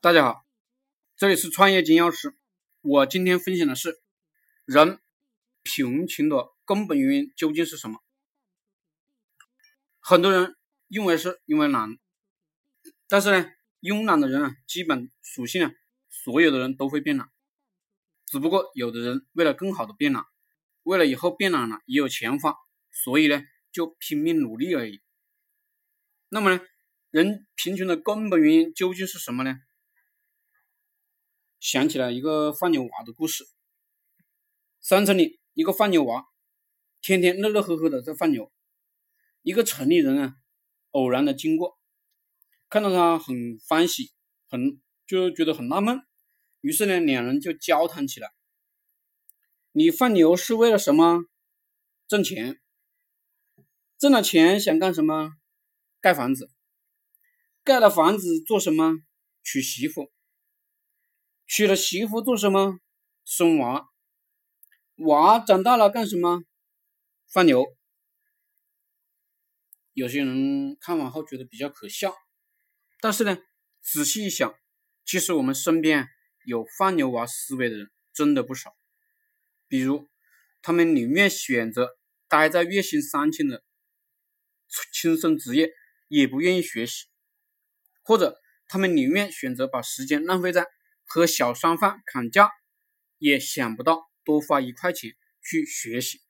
大家好，这里是创业金钥匙。我今天分享的是人贫穷的根本原因究竟是什么？很多人认为是因为懒，但是呢，慵懒的人啊，基本属性啊，所有的人都会变懒，只不过有的人为了更好的变懒，为了以后变懒了也有钱花，所以呢，就拼命努力而已。那么呢，人贫穷的根本原因究竟是什么呢？想起了一个放牛娃的故事。山村里一个放牛娃，天天乐乐呵呵的在放牛。一个城里人啊，偶然的经过，看到他很欢喜，很就觉得很纳闷。于是呢，两人就交谈起来。你放牛是为了什么？挣钱。挣了钱想干什么？盖房子。盖了房子做什么？娶媳妇。娶了媳妇做什么？生娃。娃长大了干什么？放牛。有些人看完后觉得比较可笑，但是呢，仔细一想，其实我们身边有放牛娃思维的人真的不少。比如，他们宁愿选择待在月薪三千的轻松职业，也不愿意学习；或者，他们宁愿选择把时间浪费在。和小商贩砍价，也想不到多花一块钱去学习。